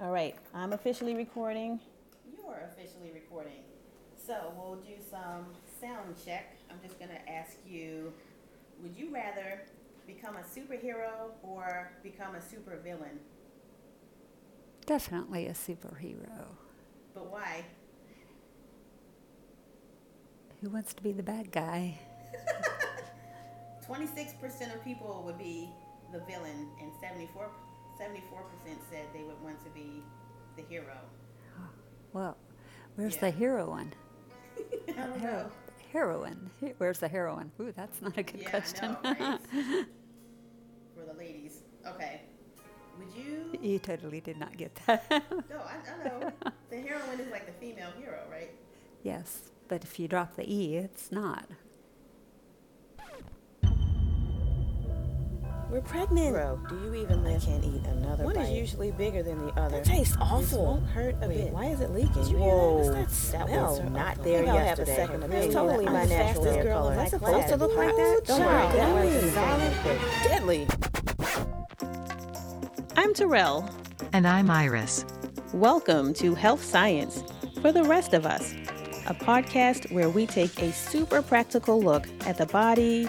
All right, I'm officially recording. You are officially recording. So we'll do some sound check. I'm just going to ask you Would you rather become a superhero or become a supervillain? Definitely a superhero. But why? Who wants to be the bad guy? 26% of people would be the villain, and 74, 74% said they would want to be the hero. Well, where's Yeah. the? I don't know. Hero- heroine. He- Where's the heroine? Ooh, that's not a good Yeah, question. Know, right? For the ladies. Okay. Would you? you totally did not get that. No, I, I know. The heroine is like the female hero, right? yes, but if you drop the E, it's not. We're pregnant. Bro, do you even live? I can't eat another One bite. is usually bigger than the other. That tastes This awful. won't hurt a Wait, bit. why is it leaking? Did you Whoa, hear that? What's that that smell? was not I there think I'll have a yesterday. second It's opinion. totally I'm my natural fastest hair girl color. in That's my supposed to look like that? Don't worry, that that was is silent. Deadly. I'm Terrell. And I'm Iris. Welcome to Health Science for the Rest of Us, a podcast where we take a super practical look at the body,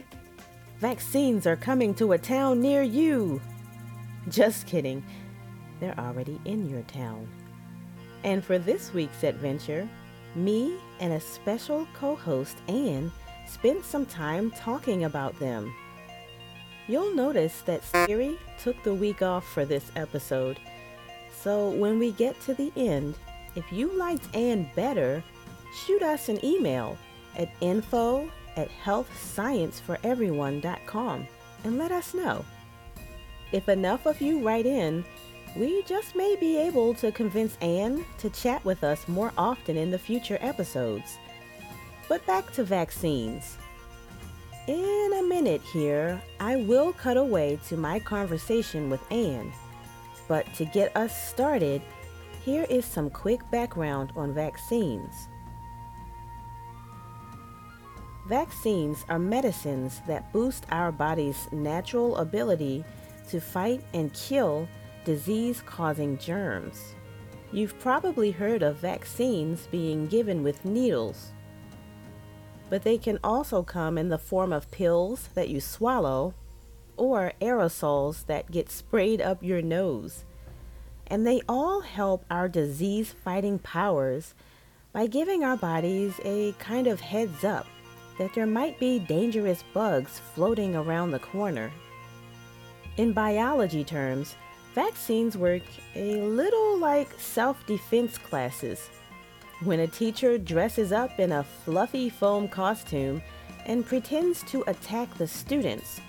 Vaccines are coming to a town near you. Just kidding. They're already in your town. And for this week's adventure, me and a special co host, Anne, spent some time talking about them. You'll notice that Siri took the week off for this episode. So when we get to the end, if you liked Anne better, shoot us an email at info at healthscienceforeveryone.com and let us know. If enough of you write in, we just may be able to convince Anne to chat with us more often in the future episodes. But back to vaccines. In a minute here, I will cut away to my conversation with Anne. But to get us started, here is some quick background on vaccines. Vaccines are medicines that boost our body's natural ability to fight and kill disease causing germs. You've probably heard of vaccines being given with needles, but they can also come in the form of pills that you swallow or aerosols that get sprayed up your nose. And they all help our disease fighting powers by giving our bodies a kind of heads up that there might be dangerous bugs floating around the corner. In biology terms, vaccines work a little like self defense classes. When a teacher dresses up in a fluffy foam costume and pretends to attack the students,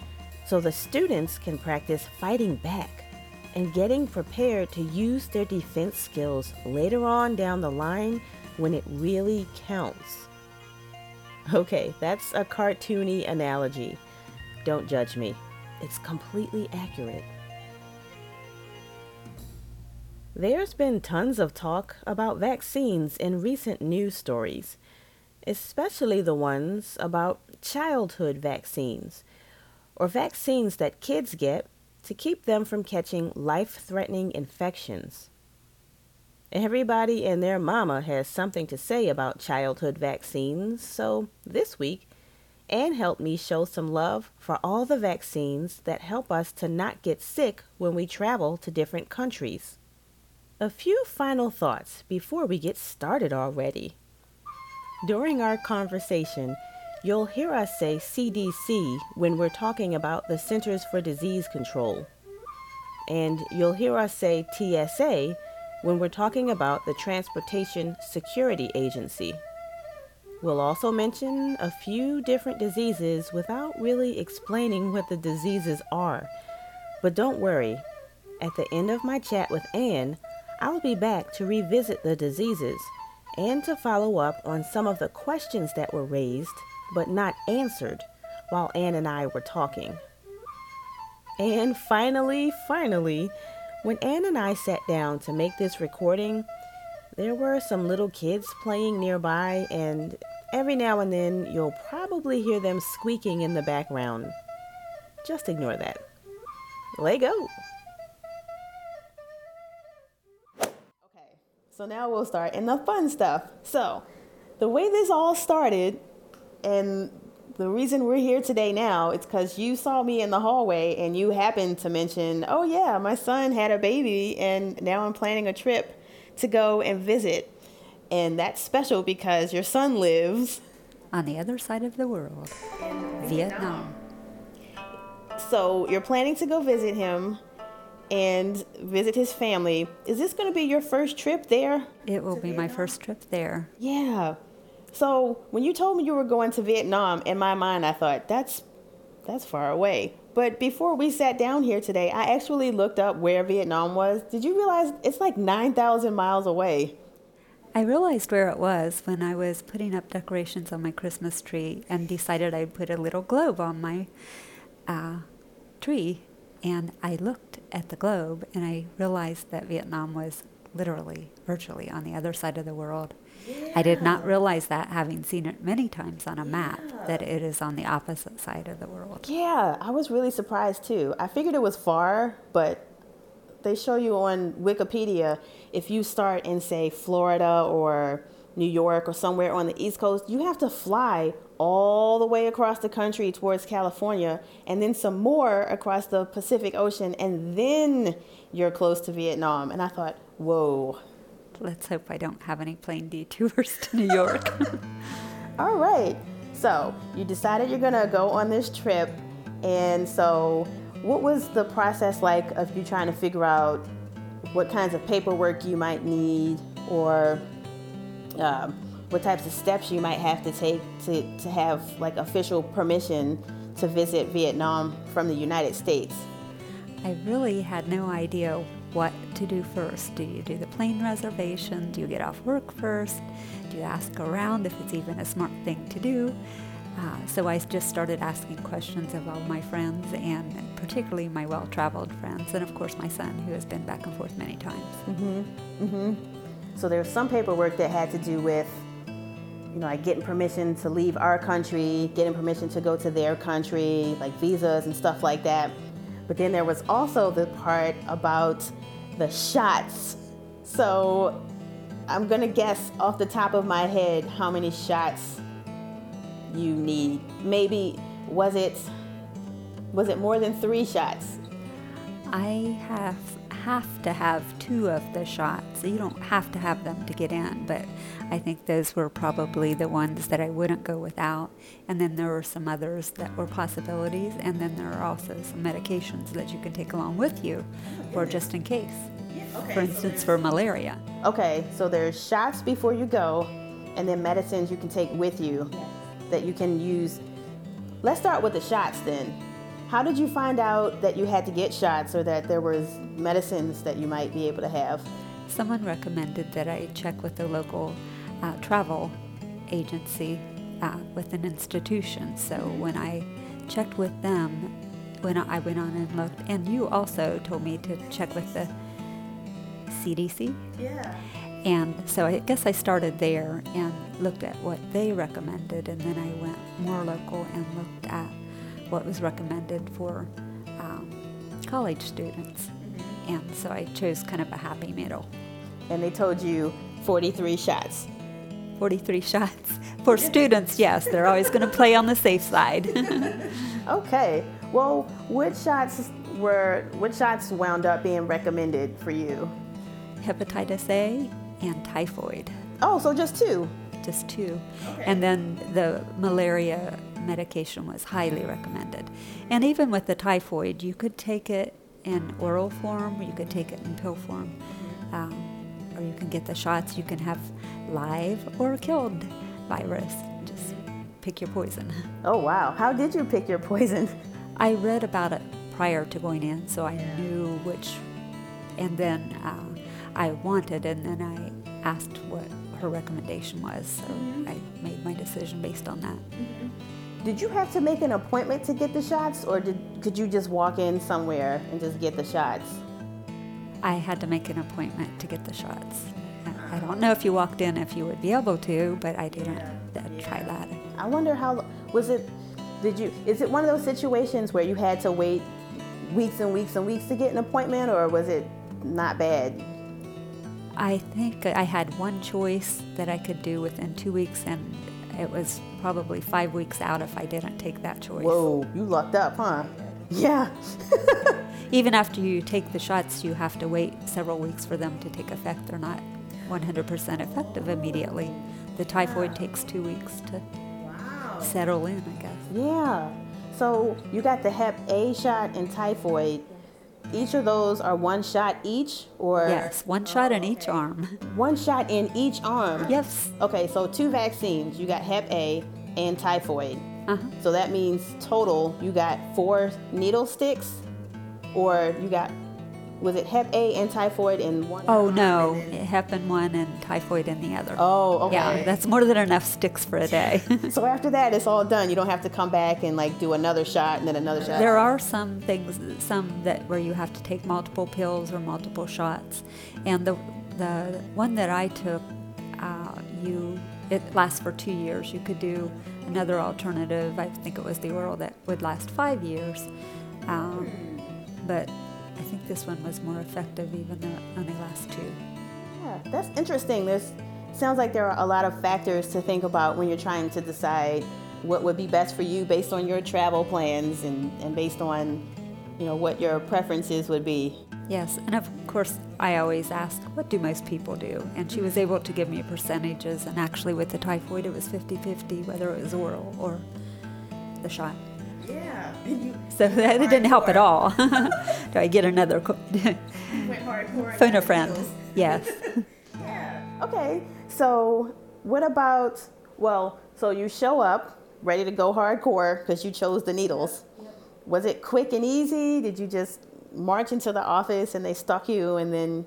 so the students can practice fighting back and getting prepared to use their defense skills later on down the line when it really counts. Okay, that's a cartoony analogy. Don't judge me. It's completely accurate. There's been tons of talk about vaccines in recent news stories, especially the ones about childhood vaccines, or vaccines that kids get to keep them from catching life threatening infections. Everybody and their mama has something to say about childhood vaccines, so this week, Anne helped me show some love for all the vaccines that help us to not get sick when we travel to different countries. A few final thoughts before we get started already. During our conversation, you'll hear us say CDC when we're talking about the Centers for Disease Control. And you'll hear us say TSA when we're talking about the Transportation Security Agency. We'll also mention a few different diseases without really explaining what the diseases are. But don't worry, at the end of my chat with Anne, I'll be back to revisit the diseases and to follow up on some of the questions that were raised but not answered while Anne and I were talking. And finally, finally, when Anne and I sat down to make this recording, there were some little kids playing nearby, and every now and then you'll probably hear them squeaking in the background. Just ignore that. Lego! Okay, so now we'll start in the fun stuff. So, the way this all started, and the reason we're here today now, it's because you saw me in the hallway and you happened to mention, oh, yeah, my son had a baby, and now I'm planning a trip to go and visit. And that's special because your son lives On the other side of the world, in Vietnam. So you're planning to go visit him and visit his family. Is this going to be your first trip there? It will be my first trip there. Yeah. So when you told me you were going to Vietnam, in my mind I thought that's that's far away. But before we sat down here today, I actually looked up where Vietnam was. Did you realize it's like 9,000 miles away? I realized where it was when I was putting up decorations on my Christmas tree and decided I'd put a little globe on my uh, tree. And I looked at the globe and I realized that Vietnam was literally, virtually on the other side of the world. I did not realize that, having seen it many times on a map, that it is on the opposite side of the world. Yeah, I was really surprised too. I figured it was far, but they show you on Wikipedia if you start in say Florida or New York or somewhere on the East Coast, you have to fly all the way across the country towards California and then some more across the Pacific Ocean and then you're close to Vietnam. And I thought, "Whoa." Let's hope I don't have any plane detours to New York. All right. So you decided you're gonna go on this trip, and so what was the process like of you trying to figure out what kinds of paperwork you might need, or um, what types of steps you might have to take to, to have like official permission to visit Vietnam from the United States? I really had no idea what to do first. Do you do the plane reservation? Do you get off work first? Do you ask around if it's even a smart thing to do? Uh, so I just started asking questions of all my friends and particularly my well traveled friends, and of course my son, who has been back and forth many times. So there was some paperwork that had to do with, you know, like getting permission to leave our country, getting permission to go to their country, like visas and stuff like that. But then there was also the part about the shots. So I'm gonna guess off the top of my head how many shots you need. Maybe was it was it more than three shots? I have have to have two of the shots. You don't have to have them to get in, but I think those were probably the ones that I wouldn't go without. And then there were some others that were possibilities, and then there are also some medications that you can take along with you for just in case. For instance, for malaria. Okay, so there's shots before you go, and then medicines you can take with you that you can use. Let's start with the shots then. How did you find out that you had to get shots or that there was medicines that you might be able to have? Someone recommended that I check with the local uh, travel agency uh, with an institution. So when I checked with them, when I went on and looked, and you also told me to check with the CDC. Yeah. And so I guess I started there and looked at what they recommended, and then I went more local and looked at what was recommended for um, college students. And so I chose kind of a happy middle. And they told you 43 shots. 43 shots. For students, yes, they're always going to play on the safe side. Okay. Well, which shots were which shots wound up being recommended for you? Hepatitis A and typhoid, Oh, so just two. Just two. And then the malaria medication was highly recommended. And even with the typhoid, you could take it in oral form, or you could take it in pill form, um, or you can get the shots. You can have live or killed virus. Just pick your poison. Oh wow. How did you pick your poison? I read about it prior to going in, so I knew which. And then uh, I wanted, and then I asked what her recommendation was. So I made my decision based on that. Did you have to make an appointment to get the shots, or did could you just walk in somewhere and just get the shots? I had to make an appointment to get the shots. I- don't know if you walked in if you would be able to, but I didn't uh, try that. I wonder how was it? Did you? Is it one of those situations where you had to wait weeks and weeks and weeks to get an appointment, or was it not bad? I think I had one choice that I could do within two weeks, and it was probably five weeks out if I didn't take that choice. Whoa, you lucked up, huh? Yeah. Even after you take the shots, you have to wait several weeks for them to take effect. They're not 100% effective immediately. The typhoid takes two weeks to Wow. settle in, I guess. Yeah. So you got the Hep A shot and typhoid. Each of those are one shot each, or Yes, one shot in each arm. one shot in each arm. Yes. Okay, so two vaccines. You got Hep A and typhoid. Uh-huh. So that means total you got four needle sticks, or you got was it Hep A and typhoid in one? Oh arm no, and then- it happened one and typhoid in the other. Oh, okay. Yeah, that's more than enough sticks for a day. so after that, it's all done. You don't have to come back and like do another shot and then another shot. There are some things, some that where you have to take multiple pills or multiple shots, and the the one that I took, uh, you it lasts for two years. You could do another alternative. I think it was the oral that would last five years, um, but I think this one was more effective, even though the last two. Yeah, that's interesting. There's sounds like there are a lot of factors to think about when you're trying to decide what would be best for you based on your travel plans and, and based on you know what your preferences would be. Yes, and of course, I always ask, what do most people do? And she was able to give me percentages, and actually, with the typhoid, it was 50 50, whether it was oral or the shot. Yeah. So that didn't help at all. do I get another co- phone a friend? Yes. Yeah. Okay. So what about well, so you show up ready to go hardcore because you chose the needles. Was it quick and easy? Did you just march into the office and they stuck you and then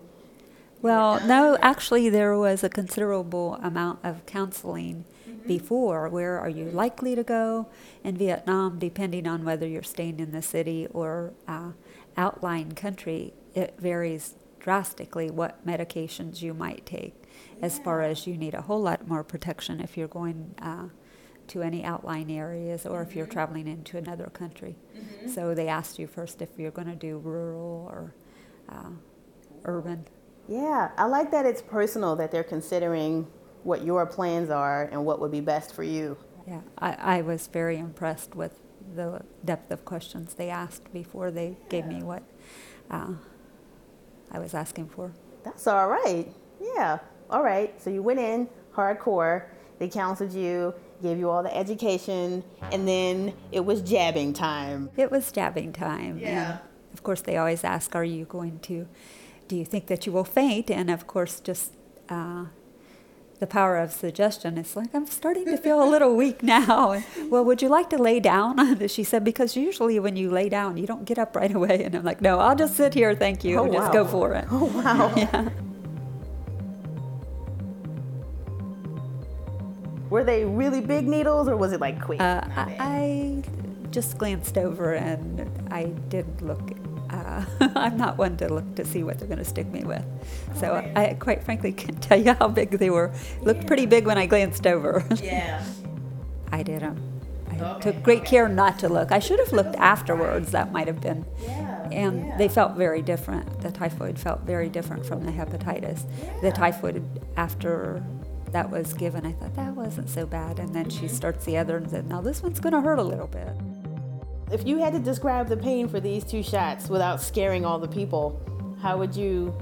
Well, no, actually, there was a considerable amount of counseling before. Where are you likely to go in Vietnam, depending on whether you're staying in the city or uh, outlying country? It varies drastically what medications you might take, as far as you need a whole lot more protection if you're going uh, to any outlying areas or if you're traveling into another country. So they asked you first if you're going to do rural or uh, urban. Yeah, I like that it's personal that they're considering what your plans are and what would be best for you. Yeah, I, I was very impressed with the depth of questions they asked before they gave me what uh, I was asking for. That's all right. Yeah. All right. So you went in hardcore. They counseled you, gave you all the education, and then it was jabbing time. It was jabbing time. Yeah. And of course, they always ask, Are you going to, do you think that you will faint? And of course, just uh, the power of suggestion. It's like, I'm starting to feel a little weak now. And, well, would you like to lay down? she said, Because usually when you lay down, you don't get up right away. And I'm like, No, I'll just sit here. Thank you. Oh, just wow. go for it. Oh, wow. Yeah. Were they really big needles or was it like quick? Uh, I, I just glanced over and I did look. Uh, I'm not one to look to see what they're going to stick me with. So I quite frankly can't tell you how big they were. Looked pretty big when I glanced over. yeah. I did them. I Okay, took great care not to look. I should have looked afterwards. That might have been. Yeah. And they felt very different. The typhoid felt very different from the hepatitis. The typhoid, after that was given, I thought that wasn't so bad. And then she starts the other and said, now this one's going to hurt a little bit. If you had to describe the pain for these two shots without scaring all the people, how would you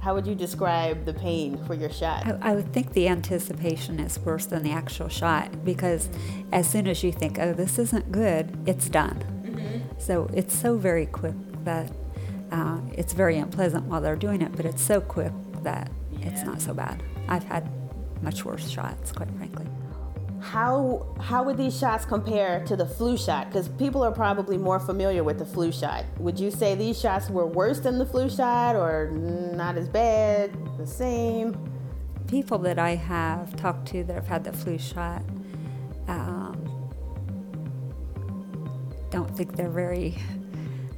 how would you describe the pain for your shot? I, I would think the anticipation is worse than the actual shot because as soon as you think, oh, this isn't good, it's done. So it's so very quick that uh, it's very unpleasant while they're doing it, but it's so quick that it's not so bad. I've had much worse shots, quite frankly. How how would these shots compare to the flu shot? Because people are probably more familiar with the flu shot. Would you say these shots were worse than the flu shot, or not as bad, the same? People that I have talked to that have had the flu shot um, don't think they're very,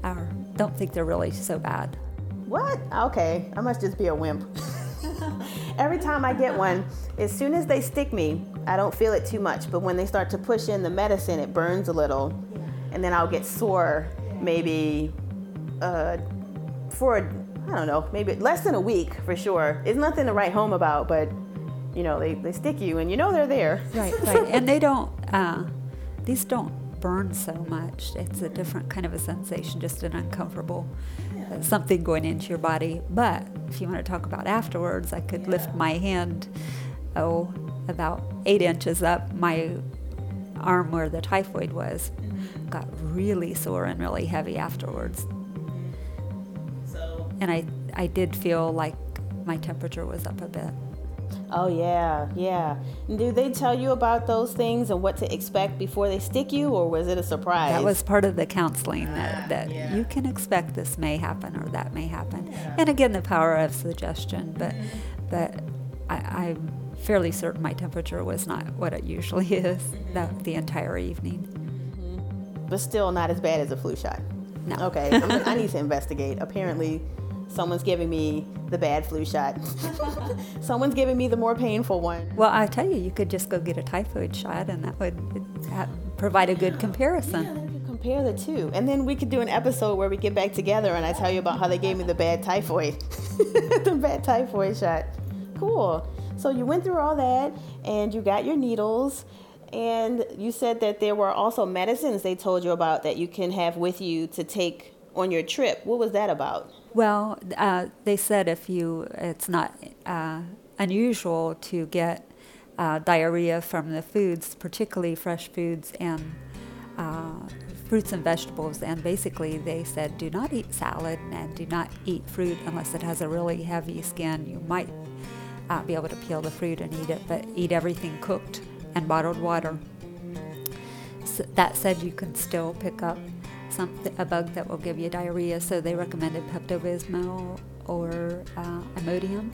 or don't think they're really so bad. What? Okay, I must just be a wimp. Every time I get one, as soon as they stick me, I don't feel it too much. But when they start to push in the medicine, it burns a little. And then I'll get sore maybe uh, for, I don't know, maybe less than a week for sure. It's nothing to write home about, but you know, they, they stick you and you know they're there. Right, right. and they don't, uh, these don't burn so much. It's a different kind of a sensation, just an uncomfortable uh, something going into your body. But if you want to talk about afterwards, I could lift my hand, oh, about eight inches up. My arm where the typhoid was got really sore and really heavy afterwards. So, And I, I did feel like my temperature was up a bit. Oh, yeah, yeah. And Do they tell you about those things and what to expect before they stick you, or was it a surprise? That was part of the counseling that, Ah, that yeah. you can expect this may happen or that may happen. And again, the power of suggestion. But Mm-hmm. but I, I'm fairly certain my temperature was not what it usually is Mm-hmm. that the entire evening. but still not as bad as a flu shot. No. Okay, I'm, I need to investigate. Apparently, someone's giving me the bad flu shot. someone's giving me the more painful one. Well, I tell you, you could just go get a typhoid shot, and that would provide a good comparison. Yeah, we could compare the two, and then we could do an episode where we get back together and I tell you about how they gave me the bad typhoid, the bad typhoid shot. Cool. So you went through all that, and you got your needles. And you said that there were also medicines they told you about that you can have with you to take on your trip. What was that about? Well, uh, they said if you, it's not uh, unusual to get uh, diarrhea from the foods, particularly fresh foods and uh, fruits and vegetables. And basically, they said do not eat salad and do not eat fruit unless it has a really heavy skin. You might be able to peel the fruit and eat it, but eat everything cooked and bottled water. S that said, you can still pick up something, a bug that will give you diarrhea. So they recommended Pepto-Bismol or uh, Imodium.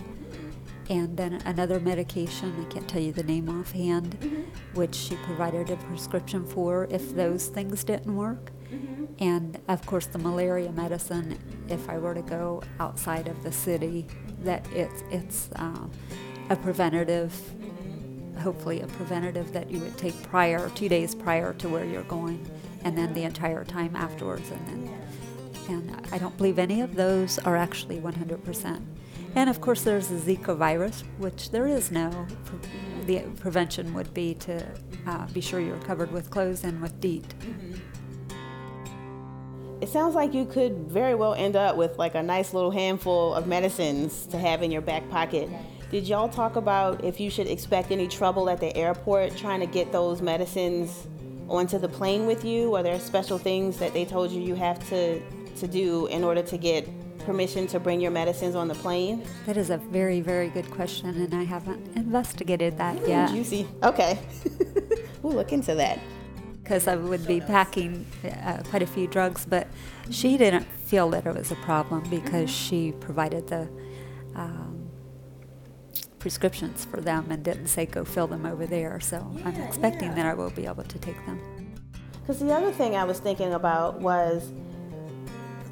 And then another medication, I can't tell you the name offhand, which she provided a prescription for if those things didn't work. And of course, the malaria medicine, if I were to go outside of the city, that it's, it's uh, a preventative hopefully a preventative that you would take prior, two days prior to where you're going, and then the entire time afterwards. And then, and I don't believe any of those are actually 100%. And of course, there's the Zika virus, which there is no. The prevention would be to uh, be sure you're covered with clothes and with DEET. It sounds like you could very well end up with like a nice little handful of medicines to have in your back pocket. Did y'all talk about if you should expect any trouble at the airport trying to get those medicines onto the plane with you? Are there special things that they told you you have to, to do in order to get permission to bring your medicines on the plane? That is a very, very good question, and I haven't investigated that yet. Juicy. Okay. we'll look into that. because I would be packing uh, quite a few drugs, but she didn't feel that it was a problem because she provided the um, prescriptions for them and didn't say go fill them over there. So I'm expecting that I will be able to take them. Because the other thing I was thinking about was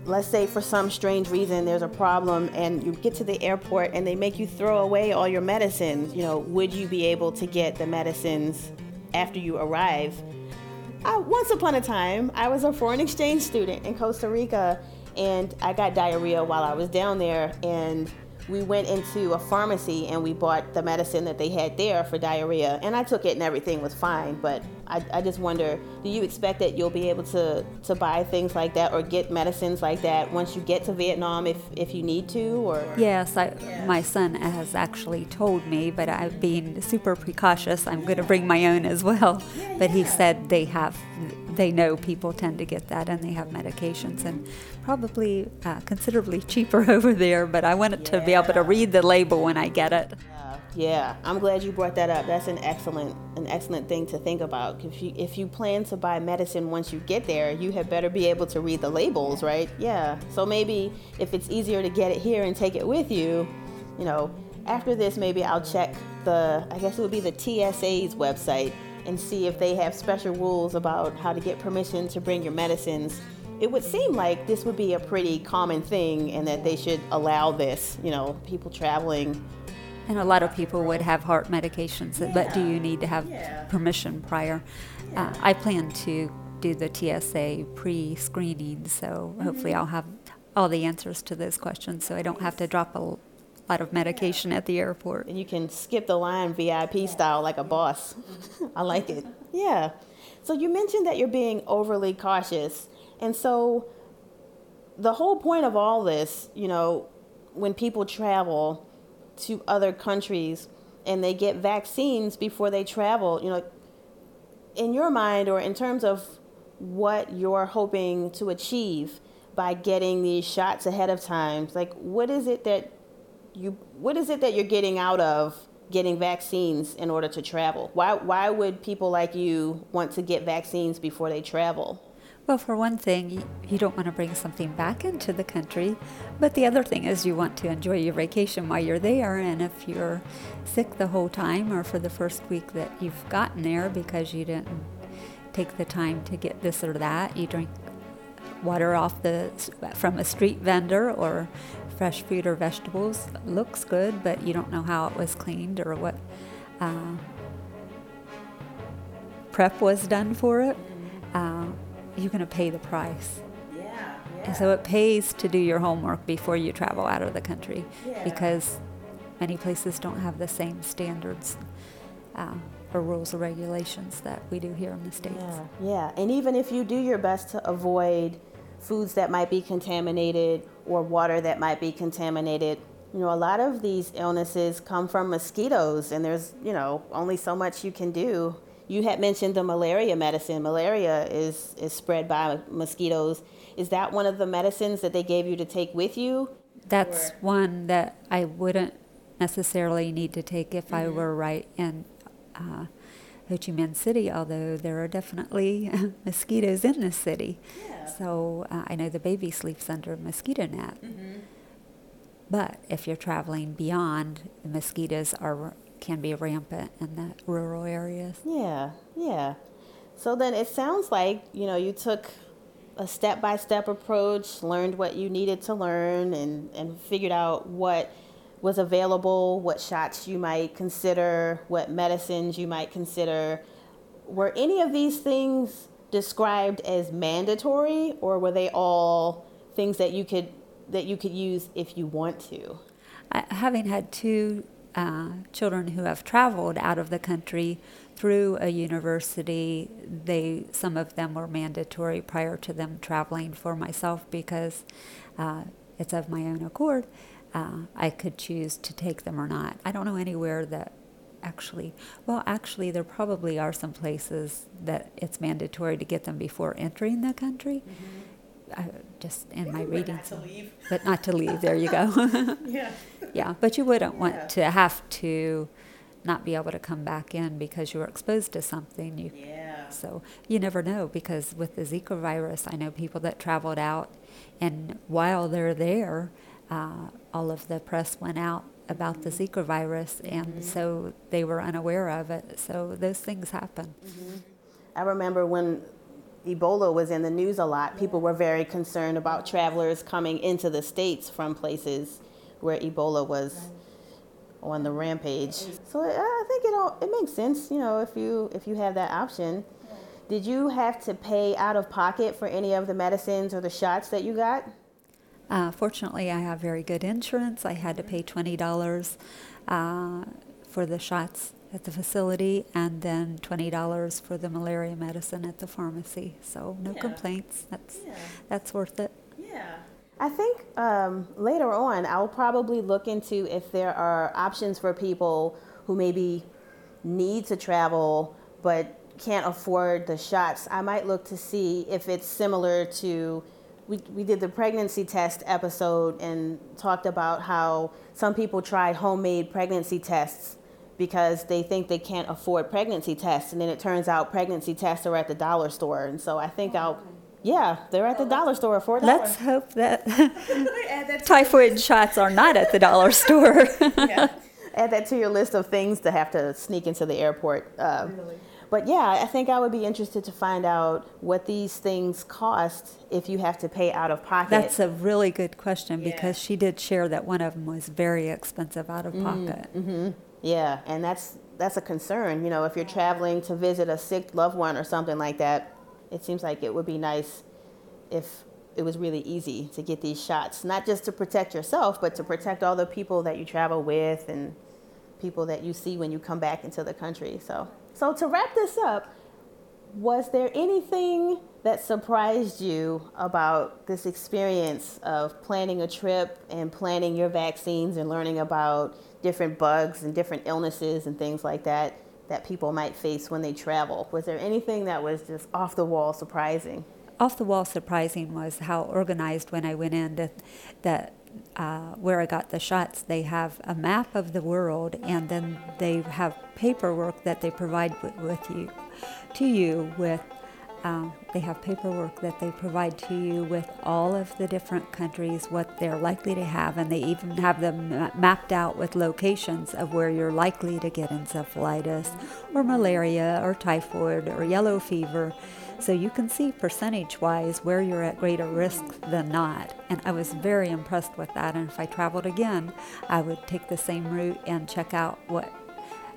let's say for some strange reason there's a problem and you get to the airport and they make you throw away all your medicines, you know, would you be able to get the medicines after you arrive? Uh, once upon a time, I was a foreign exchange student in Costa Rica and I got diarrhea while I was down there and we went into a pharmacy and we bought the medicine that they had there for diarrhea. And I took it and everything was fine but I, I just wonder do you expect that you'll be able to, to buy things like that or get medicines like that once you get to Vietnam if, if you need to or? Yes, I, my son has actually told me, but I've been super precautious, I'm going to bring my own as well. But he said they have, they know people tend to get that, and they have medications, and probably uh, considerably cheaper over there. But I wanted to be able to read the label when I get it. Uh, Yeah, I'm glad you brought that up. That's an excellent an excellent thing to think about. If you if you plan to buy medicine once you get there, you had better be able to read the labels, right? Yeah. So maybe if it's easier to get it here and take it with you, you know, after this maybe I'll check the I guess it would be the TSA's website and see if they have special rules about how to get permission to bring your medicines. It would seem like this would be a pretty common thing and that they should allow this, you know, people traveling And a lot of people would have heart medications, but do you need to have Yeah. permission prior? Uh, I plan to do the TSA pre screening, so hopefully I'll have all the answers to those questions so I don't have to drop a lot of medication at the airport. And you can skip the line VIP style like a boss. I like it. Yeah. So you mentioned that you're being overly cautious. And so the whole point of all this, you know, when people travel to other countries and they get vaccines before they travel, you know, in your mind or in terms of what you're hoping to achieve by getting these shots ahead of time, like what is it that you what is it that you're getting out of getting vaccines in order to travel? Why why would people like you want to get vaccines before they travel? Well, for one thing, you, don't want to bring something back into the country, but the other thing is you want to enjoy your vacation while you're there. And if you're sick the whole time or for the first week that you've gotten there because you didn't take the time to get this or that, you drink water off the from a street vendor or fresh fruit or vegetables looks good, but you don't know how it was cleaned or what uh, prep was done for it. Uh, you're going to pay the price. Yeah, And so it pays to do your homework before you travel out of the country Yeah. because many places don't have the same standards uh, or rules or regulations that we do here in the States. Yeah, yeah. And even if you do your best to avoid foods that might be contaminated or water that might be contaminated, you know, a lot of these illnesses come from mosquitoes, and there's, you know, only so much you can do. You had mentioned the malaria medicine. Malaria is, is spread by mosquitoes. Is that one of the medicines that they gave you to take with you? That's Or- one that I wouldn't necessarily need to take if I were right in uh, Ho Chi Minh City, although there are definitely mosquitoes in the city. Yeah. So uh, I know the baby sleeps under a mosquito net. But if you're traveling beyond, the mosquitoes are can be rampant in the rural areas. Yeah, yeah. So then it sounds like, you know, you took a step by step approach, learned what you needed to learn, and, and figured out what was available, what shots you might consider, what medicines you might consider. Were any of these things described as mandatory, or were they all things that you could that you could use if you want to? I, having had two uh, children who have traveled out of the country through a university, they some of them were mandatory prior to them traveling. For myself, because uh, it's of my own accord, uh, I could choose to take them or not. I don't know anywhere that actually. Well, actually, there probably are some places that it's mandatory to get them before entering the country. I, just in my But reading, not to leave. but not to leave. There you go. Yeah. Yeah, but you wouldn't Yeah. want to have to not be able to come back in because you were exposed to something. You, Yeah. So you never know because with the Zika virus, I know people that traveled out, and while they're there, uh, all of the press went out about the Zika virus, and so they were unaware of it. So those things happen. I remember when Ebola was in the news a lot, people were very concerned about travelers coming into the States from places where Ebola was on the rampage. So uh, I think it all, it makes sense, you know, if you if you have that option. Did you have to pay out of pocket for any of the medicines or the shots that you got? Uh, fortunately, I have very good insurance. I had to pay twenty dollars uh, for the shots at the facility, and then twenty dollars for the malaria medicine at the pharmacy. So no Yeah. complaints. That's Yeah. that's worth it. Yeah. I think um, later on, I'll probably look into if there are options for people who maybe need to travel but can't afford the shots. I might look to see if it's similar to. We, we did the pregnancy test episode and talked about how some people try homemade pregnancy tests because they think they can't afford pregnancy tests, and then it turns out pregnancy tests are at the dollar store. And so I think I'll, yeah, they're at the dollar store for Let's hope that that typhoid shots are not at the dollar store. yeah. add that to your list of things to have to sneak into the airport. Uh, But yeah, I think I would be interested to find out what these things cost if you have to pay out of pocket. That's a really good question Yeah. because she did share that one of them was very expensive out Mm, of pocket. yeah, and that's that's a concern. You know, if you're traveling to visit a sick loved one or something like that, it seems like it would be nice if it was really easy to get these shots, not just to protect yourself, but to protect all the people that you travel with and people that you see when you come back into the country. So, so to wrap this up, was there anything that surprised you about this experience of planning a trip and planning your vaccines and learning about different bugs and different illnesses and things like that that people might face when they travel? Was there anything that was just off the wall surprising? Off the wall surprising was how organized when I went in that, that uh, where I got the shots, they have a map of the world and then they have paperwork that they provide with, you, to you with um, they have paperwork that they provide to you with all of the different countries, what they're likely to have, and they even have them ma- mapped out with locations of where you're likely to get encephalitis or malaria or typhoid or yellow fever. So you can see percentage wise where you're at greater risk than not. And I was very impressed with that. And if I traveled again, I would take the same route and check out what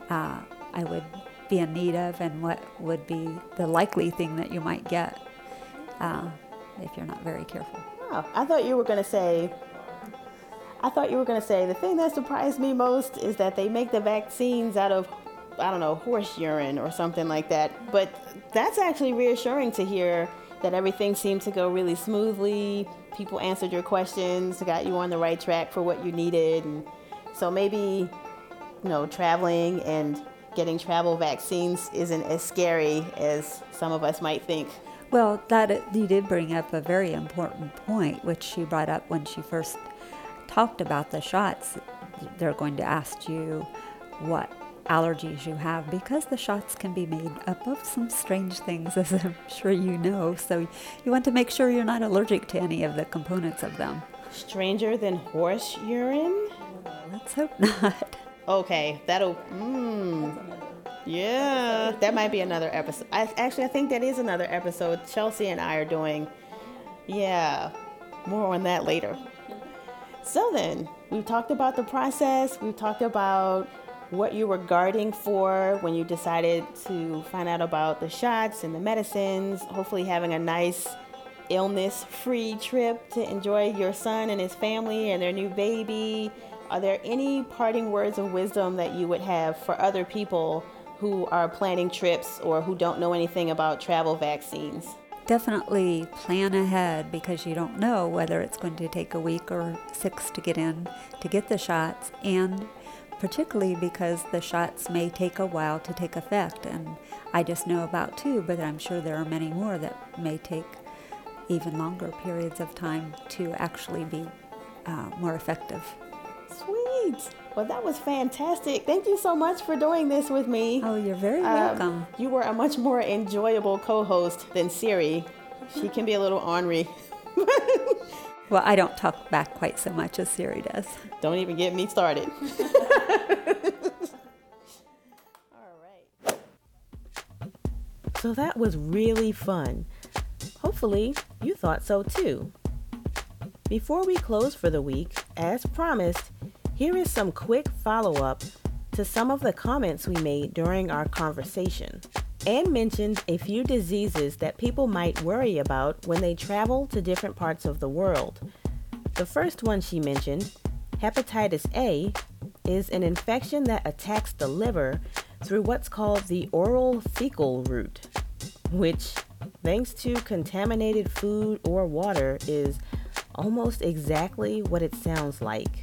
uh, I would be in need of and what would be the likely thing that you might get uh, if you're not very careful. Oh, I thought you were going to say. I thought you were going to say the thing that surprised me most is that they make the vaccines out of, I don't know, horse urine or something like that. But that's actually reassuring to hear that everything seemed to go really smoothly. People answered your questions, got you on the right track for what you needed. And so maybe, you know, traveling and getting travel vaccines isn't as scary as some of us might think. Well, that you did bring up a very important point, which she brought up when she first talked about the shots. They're going to ask you what allergies you have because the shots can be made up of some strange things, as I'm sure you know. So you want to make sure you're not allergic to any of the components of them. Stranger than horse urine? Let's hope not. Okay, that'll. Mm, yeah, that might be another episode. I actually I think that is another episode. Chelsea and I are doing. Yeah, more on that later. So then, we've talked about the process. We've talked about what you were guarding for when you decided to find out about the shots and the medicines. Hopefully, having a nice illness-free trip to enjoy your son and his family and their new baby. Are there any parting words of wisdom that you would have for other people who are planning trips or who don't know anything about travel vaccines? Definitely plan ahead because you don't know whether it's going to take a week or six to get in to get the shots, and particularly because the shots may take a while to take effect. And I just know about two, but I'm sure there are many more that may take even longer periods of time to actually be uh, more effective. Sweet. Well, that was fantastic. Thank you so much for doing this with me. Oh, you're very Um, welcome. you were a much more enjoyable co-host than Siri. She can be a little ornery. Well, I don't talk back quite so much as Siri does. Don't even get me started. All right. So that was really fun. Hopefully, you thought so too. Before we close for the week, as promised, here is some quick follow up to some of the comments we made during our conversation. Anne mentioned a few diseases that people might worry about when they travel to different parts of the world. The first one she mentioned, hepatitis A, is an infection that attacks the liver through what's called the oral fecal route, which, thanks to contaminated food or water, is almost exactly what it sounds like.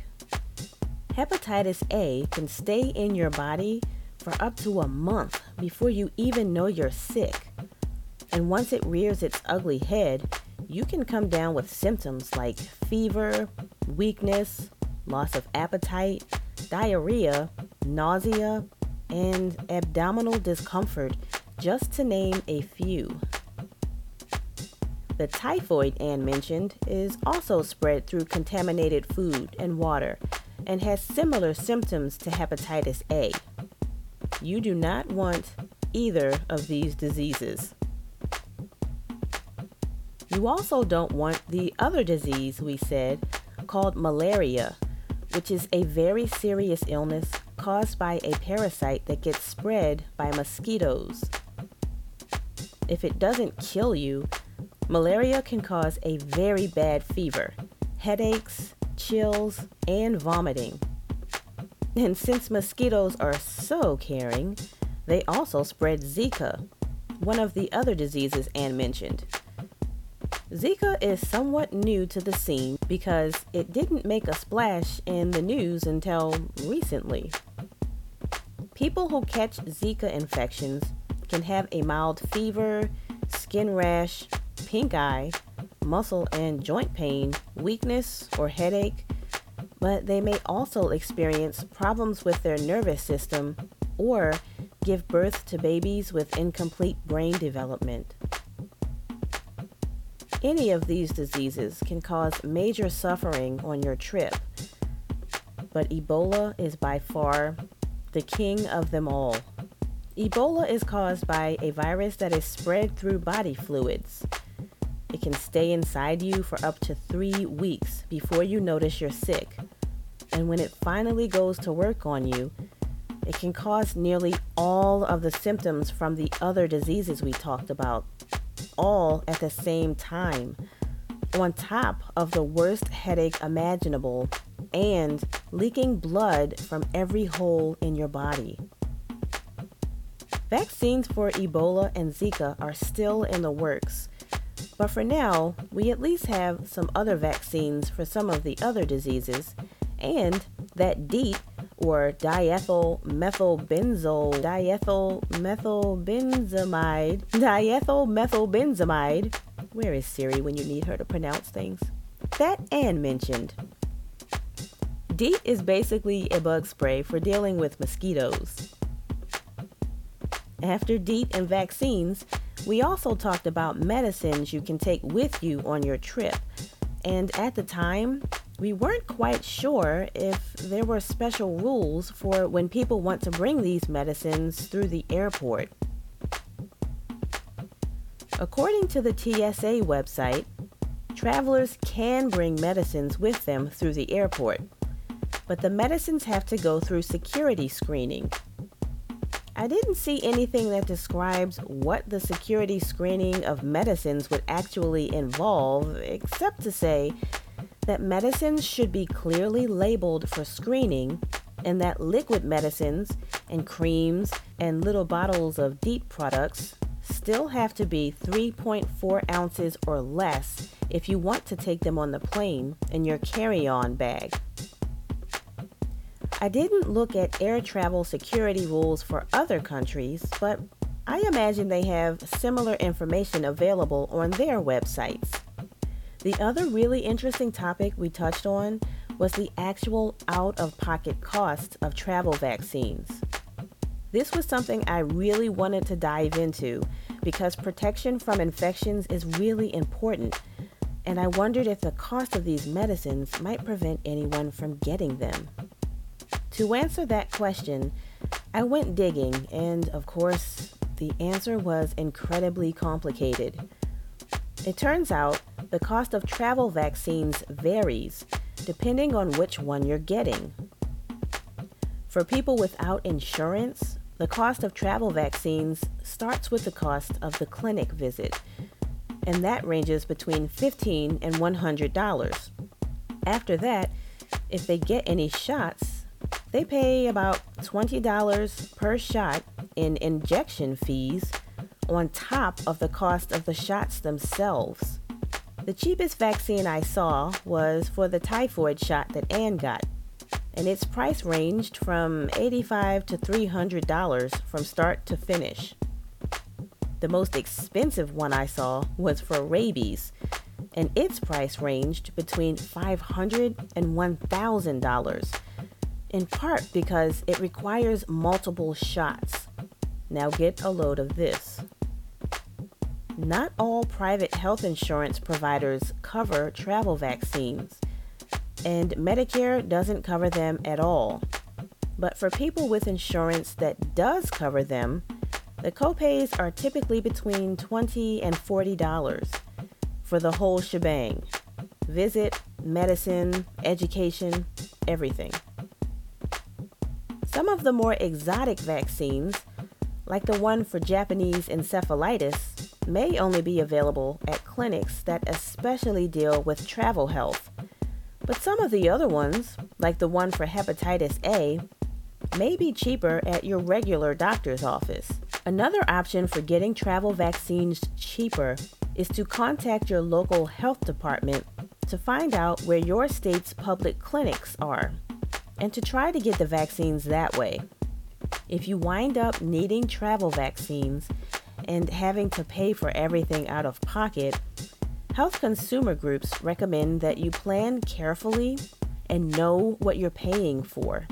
Hepatitis A can stay in your body for up to a month before you even know you're sick. And once it rears its ugly head, you can come down with symptoms like fever, weakness, loss of appetite, diarrhea, nausea, and abdominal discomfort, just to name a few. The typhoid Anne mentioned is also spread through contaminated food and water and has similar symptoms to hepatitis A. You do not want either of these diseases. You also don't want the other disease we said called malaria, which is a very serious illness caused by a parasite that gets spread by mosquitoes. If it doesn't kill you, malaria can cause a very bad fever, headaches, chills, and vomiting. And since mosquitoes are so caring, they also spread Zika, one of the other diseases Anne mentioned. Zika is somewhat new to the scene because it didn't make a splash in the news until recently. People who catch Zika infections can have a mild fever, skin rash, pink eye, muscle and joint pain, weakness, or headache, but they may also experience problems with their nervous system or give birth to babies with incomplete brain development. Any of these diseases can cause major suffering on your trip, but Ebola is by far the king of them all. Ebola is caused by a virus that is spread through body fluids. It can stay inside you for up to three weeks before you notice you're sick. And when it finally goes to work on you, it can cause nearly all of the symptoms from the other diseases we talked about, all at the same time, on top of the worst headache imaginable and leaking blood from every hole in your body. Vaccines for Ebola and Zika are still in the works, but for now, we at least have some other vaccines for some of the other diseases, and that DEET or diethyl methylbenzo diethyl methylbenzamide diethyl methylbenzamide where is Siri when you need her to pronounce things? That Anne mentioned. DEET is basically a bug spray for dealing with mosquitoes after DEET and vaccines we also talked about medicines you can take with you on your trip and at the time we weren't quite sure if there were special rules for when people want to bring these medicines through the airport. According to the TSA website, travelers can bring medicines with them through the airport, but the medicines have to go through security screening. I didn't see anything that describes what the security screening of medicines would actually involve, except to say that medicines should be clearly labeled for screening and that liquid medicines and creams and little bottles of DEET products still have to be 3.4 ounces or less if you want to take them on the plane in your carry on bag. I didn't look at air travel security rules for other countries, but I imagine they have similar information available on their websites. The other really interesting topic we touched on was the actual out of pocket costs of travel vaccines. This was something I really wanted to dive into because protection from infections is really important, and I wondered if the cost of these medicines might prevent anyone from getting them. To answer that question, I went digging, and of course, the answer was incredibly complicated. It turns out the cost of travel vaccines varies depending on which one you're getting. For people without insurance, the cost of travel vaccines starts with the cost of the clinic visit, and that ranges between 15 and $100. After that, if they get any shots, they pay about $20 per shot in injection fees on top of the cost of the shots themselves. The cheapest vaccine I saw was for the typhoid shot that Anne got, and its price ranged from 85 to $300 from start to finish. The most expensive one I saw was for rabies, and its price ranged between $500 and $1,000. In part because it requires multiple shots. Now get a load of this. Not all private health insurance providers cover travel vaccines, and Medicare doesn't cover them at all. But for people with insurance that does cover them, the copays are typically between 20 and $40 for the whole shebang visit, medicine, education, everything. Some of the more exotic vaccines, like the one for Japanese encephalitis, may only be available at clinics that especially deal with travel health. But some of the other ones, like the one for hepatitis A, may be cheaper at your regular doctor's office. Another option for getting travel vaccines cheaper is to contact your local health department to find out where your state's public clinics are and to try to get the vaccines that way. If you wind up needing travel vaccines and having to pay for everything out of pocket, health consumer groups recommend that you plan carefully and know what you're paying for.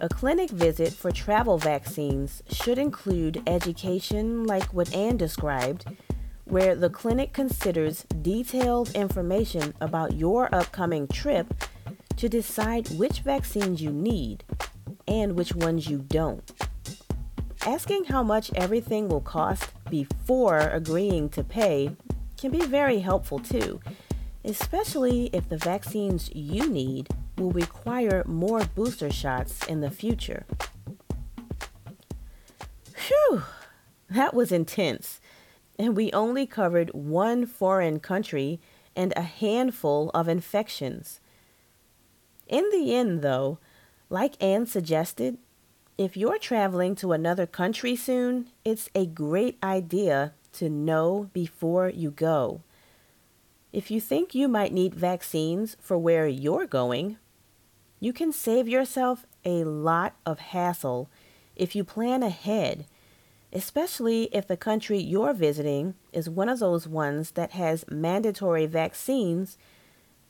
A clinic visit for travel vaccines should include education like what Anne described, where the clinic considers detailed information about your upcoming trip to decide which vaccines you need and which ones you don't. Asking how much everything will cost before agreeing to pay can be very helpful too, especially if the vaccines you need will require more booster shots in the future. Phew, that was intense. And we only covered one foreign country and a handful of infections. In the end, though, like Anne suggested, if you're traveling to another country soon, it's a great idea to know before you go. If you think you might need vaccines for where you're going, you can save yourself a lot of hassle if you plan ahead, especially if the country you're visiting is one of those ones that has mandatory vaccines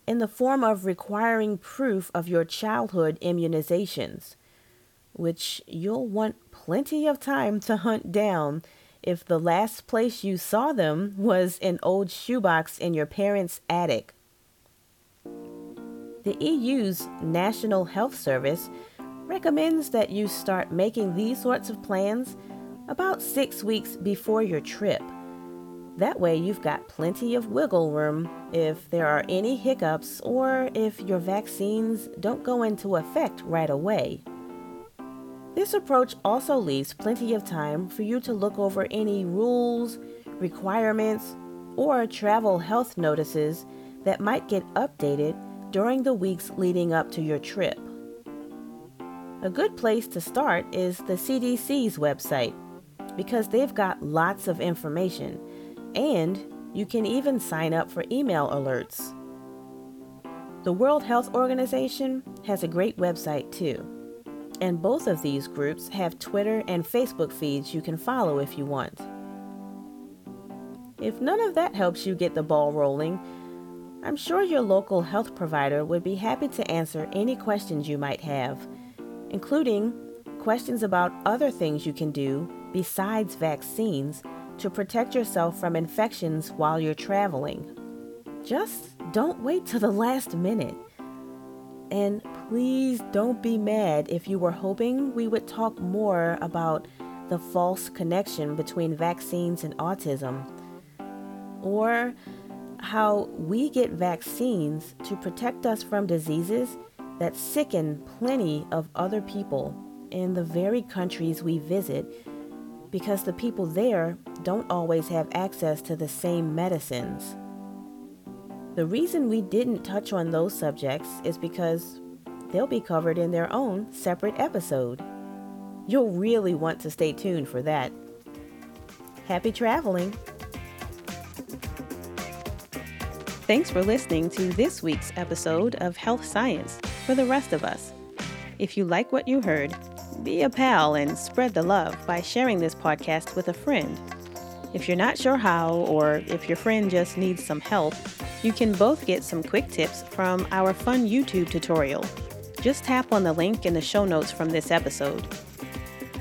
in the form of requiring proof of your childhood immunizations, which you'll want plenty of time to hunt down if the last place you saw them was an old shoebox in your parents' attic. The EU's National Health Service recommends that you start making these sorts of plans about six weeks before your trip. That way, you've got plenty of wiggle room if there are any hiccups or if your vaccines don't go into effect right away. This approach also leaves plenty of time for you to look over any rules, requirements, or travel health notices that might get updated during the weeks leading up to your trip. A good place to start is the CDC's website because they've got lots of information and you can even sign up for email alerts. The World Health Organization has a great website too, and both of these groups have Twitter and Facebook feeds you can follow if you want. If none of that helps you get the ball rolling, I'm sure your local health provider would be happy to answer any questions you might have, including questions about other things you can do besides vaccines to protect yourself from infections while you're traveling. Just don't wait till the last minute. And please don't be mad if you were hoping we would talk more about the false connection between vaccines and autism, or how we get vaccines to protect us from diseases that sicken plenty of other people in the very countries we visit because the people there don't always have access to the same medicines. The reason we didn't touch on those subjects is because they'll be covered in their own separate episode. You'll really want to stay tuned for that. Happy traveling! Thanks for listening to this week's episode of Health Science for the rest of us. If you like what you heard, be a pal and spread the love by sharing this podcast with a friend. If you're not sure how, or if your friend just needs some help, you can both get some quick tips from our fun YouTube tutorial. Just tap on the link in the show notes from this episode.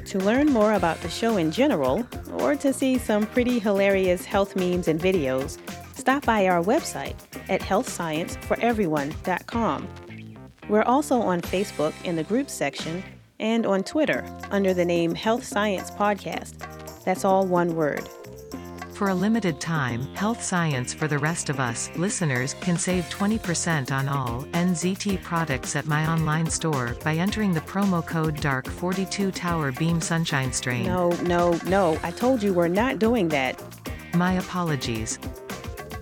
To learn more about the show in general, or to see some pretty hilarious health memes and videos, stop by our website at healthscienceforeveryone.com. We're also on Facebook in the group section and on Twitter under the name Health Science Podcast. That's all one word. For a limited time, Health Science for the Rest of Us listeners can save 20% on all NZT products at my online store by entering the promo code DARK42 Tower Beam Sunshine Strain. No, no, no. I told you we're not doing that. My apologies.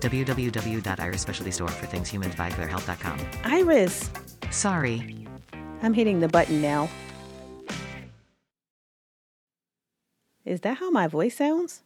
www.iris specialty store for things humans by clearhealth.com. Iris, Sorry. I'm hitting the button now. Is that how my voice sounds?